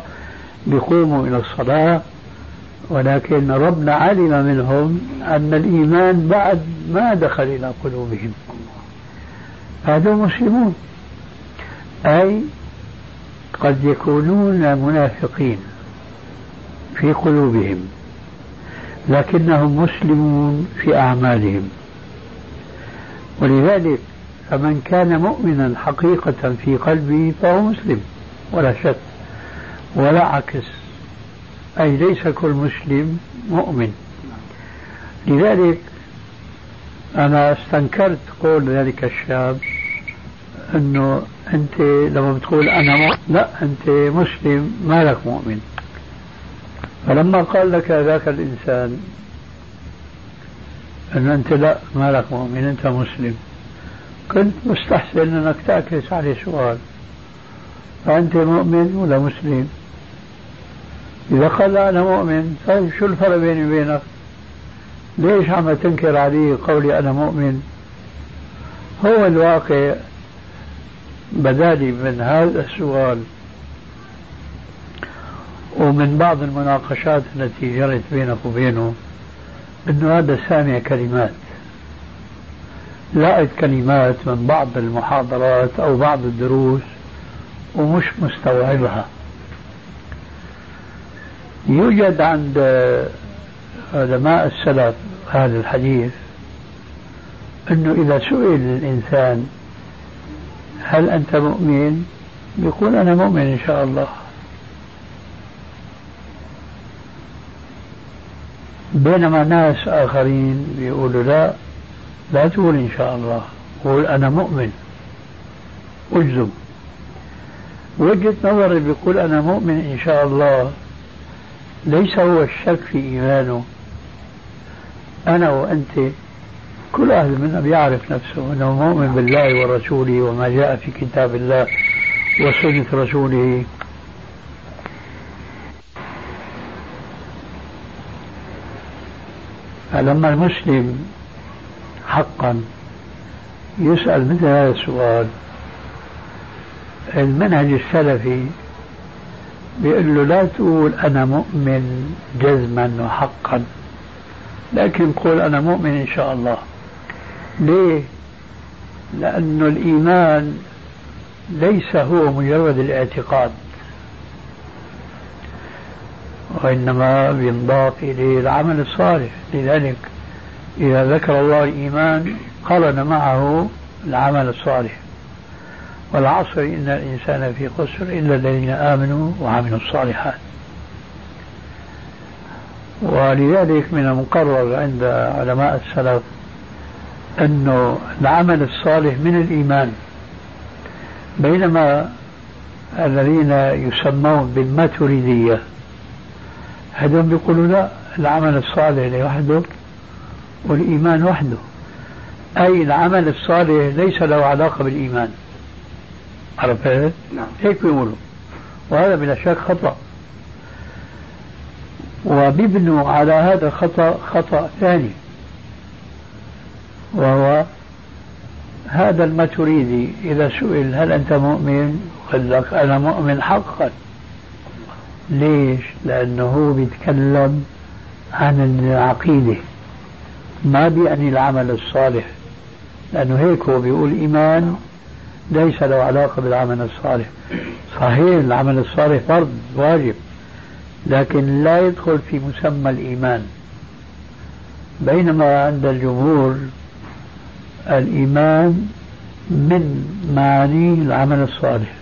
بيقوموا إلى الصلاة ولكن ربنا علم منهم أن الإيمان بعد ما دخل إلى قلوبهم. هذول مسلمون. أي قد يكونون منافقين في قلوبهم لكنهم مسلمون في أعمالهم. ولذلك فمن كان مؤمنا حقيقة في قلبه فهو مسلم ولا شك ولا عكس. أي ليس كل مسلم مؤمن. لذلك أنا استنكرت قول ذلك الشاب أنه أنت لما بتقول أنا مؤمن لا أنت مسلم ما لك مؤمن. فلما قال لك ذاك الإنسان أن أنت لا ما لك مؤمن أنت مسلم كنت مستحسن أنك تعكس عليه سؤال. فأنت مؤمن ولا مسلم؟ إذا قال أنا مؤمن طيب شو الفرق بيني وبينك؟ ليش عم تنكر علي قولي أنا مؤمن؟ هو الواقع بدالي من هذا السؤال. ومن بعض المناقشات التي جرت بينك وبينه إنه هذا سامع كلمات. لقيت كلمات من بعض المحاضرات أو بعض الدروس ومش مستوعبها. يوجد عند علماء السلف هذا الحديث أنه إذا سئل الإنسان هل أنت مؤمن؟ يقول أنا مؤمن إن شاء الله. بينما ناس آخرين بيقولوا لا لا تقول إن شاء الله قول أنا مؤمن. أجزم. وجهة نظري بيقول أنا مؤمن إن شاء الله. ليس هو الشك في إيمانه. أنا وأنت كل أهل منا بيعرف نفسه أنه مؤمن بالله ورسوله وما جاء في كتاب الله وسنة رسوله. فلما المسلم حقا يسأل مثل هذا السؤال المنهج السلفي بيقول له لا تقول أنا مؤمن جزما وحقا لكن قول أنا مؤمن إن شاء الله. ليه؟ لأن الإيمان ليس هو مجرد الاعتقاد وإنما بينضاف إليه العمل الصالح. لذلك إذا ذكر الله الإيمان قرن معه العمل الصالح. والعصر إن الإنسان في خسر إلا الذين آمنوا وعملوا الصالحات. ولذلك من المقرر عند علماء السلف أنه العمل الصالح من الإيمان بينما الذين يسمون بالماتريدية هذول بيقولوا لا العمل الصالح لوحده والإيمان وحده. أي العمل الصالح ليس له علاقة بالإيمان. عرفت؟ نعم. هيك بيقولوا. وهذا بلا شك خطأ. وبيبنوا على هذا الخطأ خطأ ثاني. وهو هذا الماتريدي إذا سئل هل أنت مؤمن؟ قال لك أنا مؤمن حقا. ليش؟ لأنه بيتكلم عن العقيدة. ما بيعني العمل الصالح. لأنه هيك هو بيقول إيمان. ليس له علاقة بالعمل الصالح. صحيح العمل الصالح فرض واجب لكن لا يدخل في مسمى الإيمان. بينما عند الجمهور الإيمان من معاني العمل الصالح.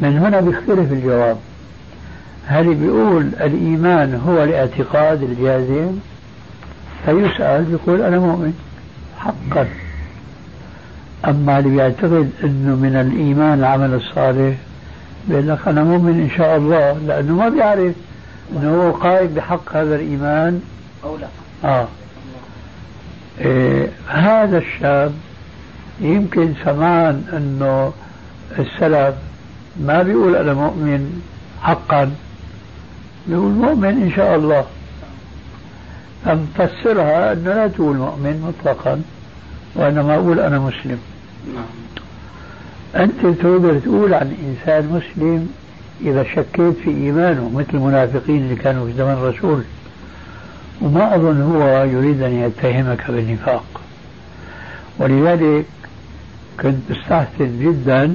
من هنا بيختلف الجواب. هل بيقول الإيمان هو الاعتقاد الجازم؟ فيسأل بيقول أنا مؤمن. حقا. أما اللي بيعتقد أنه من الإيمان العمل الصالح بيقول لك أنا مؤمن إن شاء الله لأنه ما بيعرف أنه هو قائم بحق هذا الإيمان. أو لا. آه. إيه هذا الشاب يمكن سمعان أنه السلف ما بيقول أنا مؤمن حقا بيقول مؤمن إن شاء الله. أم فسرها أنه لا تقول مؤمن مطلقا. وإنما أقول أنا مسلم. أنت تقدر تقول عن إنسان مسلم إذا شكيت في إيمانه مثل المنافقين اللي كانوا في زمن الرسول. وما أظن هو يريد أن يتهمك بالنفاق. ولذلك كنت استحسن جدا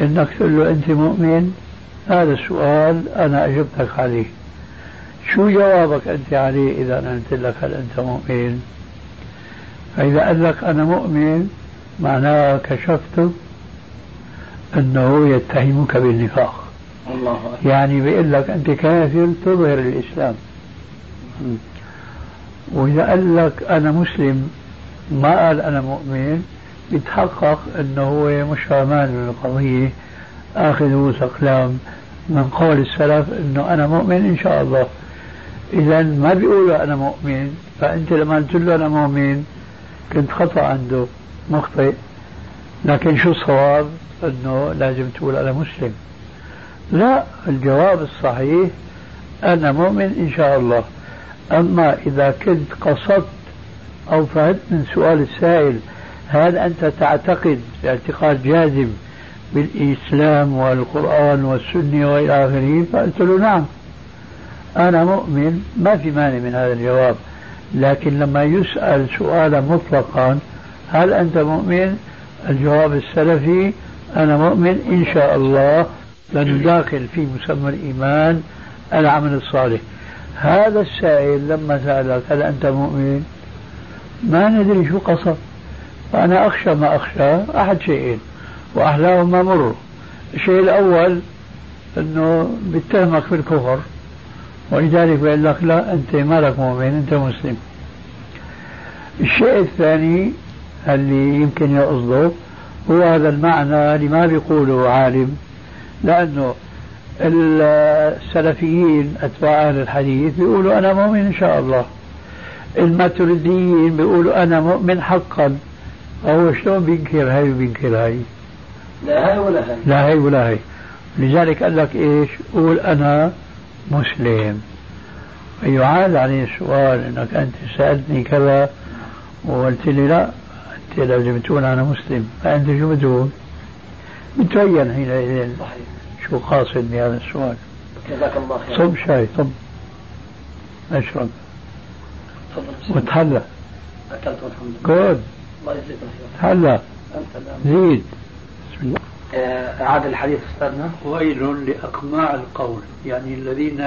إنك تقول له أنت مؤمن؟ هذا السؤال أنا أجبتك عليه. شو جوابك أنت عليه إذا أنا قلت لك هل أنت مؤمن؟ فإذا قال لك أنا مؤمن معناه كشفته أنه يتهمك بالنفاق. الله أكبر. يعني بيقول لك أنت كافر تظهر الإسلام. وإذا قال لك أنا مسلم ما قال أنا مؤمن يتحقق إنه هو مش فاهمان من القضية آخذ رؤوس من قول السلف إنه أنا مؤمن إن شاء الله. اذا ما بيقولوا أنا مؤمن فأنت لما قلت له أنا مؤمن كنت خطأ عنده مخطئ لكن شو الصواب؟ أنه لازم تقول أنا مسلم. لا الجواب الصحيح أنا مؤمن إن شاء الله. أما إذا كنت قصدت أو فهمت من سؤال السائل هل أنت تعتقد اعتقاد جازم بالإسلام والقرآن والسنة وإلى آخره؟ فقلت له نعم. أنا مؤمن ما في مانع من هذا الجواب. لكن لما يسأل سؤالا مطلقا هل أنت مؤمن؟ الجواب السلفي أنا مؤمن إن شاء الله لأنه داخل في مسمى الإيمان العمل الصالح. هذا السائل لما سألك هل أنت مؤمن؟ ما ندري شو قصد. فأنا أخشى ما أخشى أحد شيئين وأحلاهما مر. الشيء الأول أنه بيتهمك بالكفر ولذلك بيقول لك لا أنت مالك مؤمن أنت مسلم. الشيء الثاني اللي يمكن يقصده هو هذا المعنى اللي ما بيقوله عالم لأنه السلفيين أتباع أهل الحديث بيقولوا أنا مؤمن إن شاء الله. الماتريديين بيقولوا أنا مؤمن حقا. هو شلون بينكر هاي وبينكر هاي؟ لا هاي ولا هاي. لا هاي ولا هاي. لذلك قال لك إيش؟ قول أنا مسلم. يعاد عليه السؤال إنك أنت سألتني كذا وقلت لي لا أنت لازم تقول أنا مسلم فأنت شو بتقول؟ بتبين حينئذ شو قاصد بهذا السؤال. جزاك الله خير صب شاي صب. أشرب. وتحلى أكلت والحمد لله. جود الله يجزيك الخير. تحلى أنت الآن. زيد. بسم الله. آه، أعاد الحديث أستاذنا. ويل لأقماع القول يعني الذين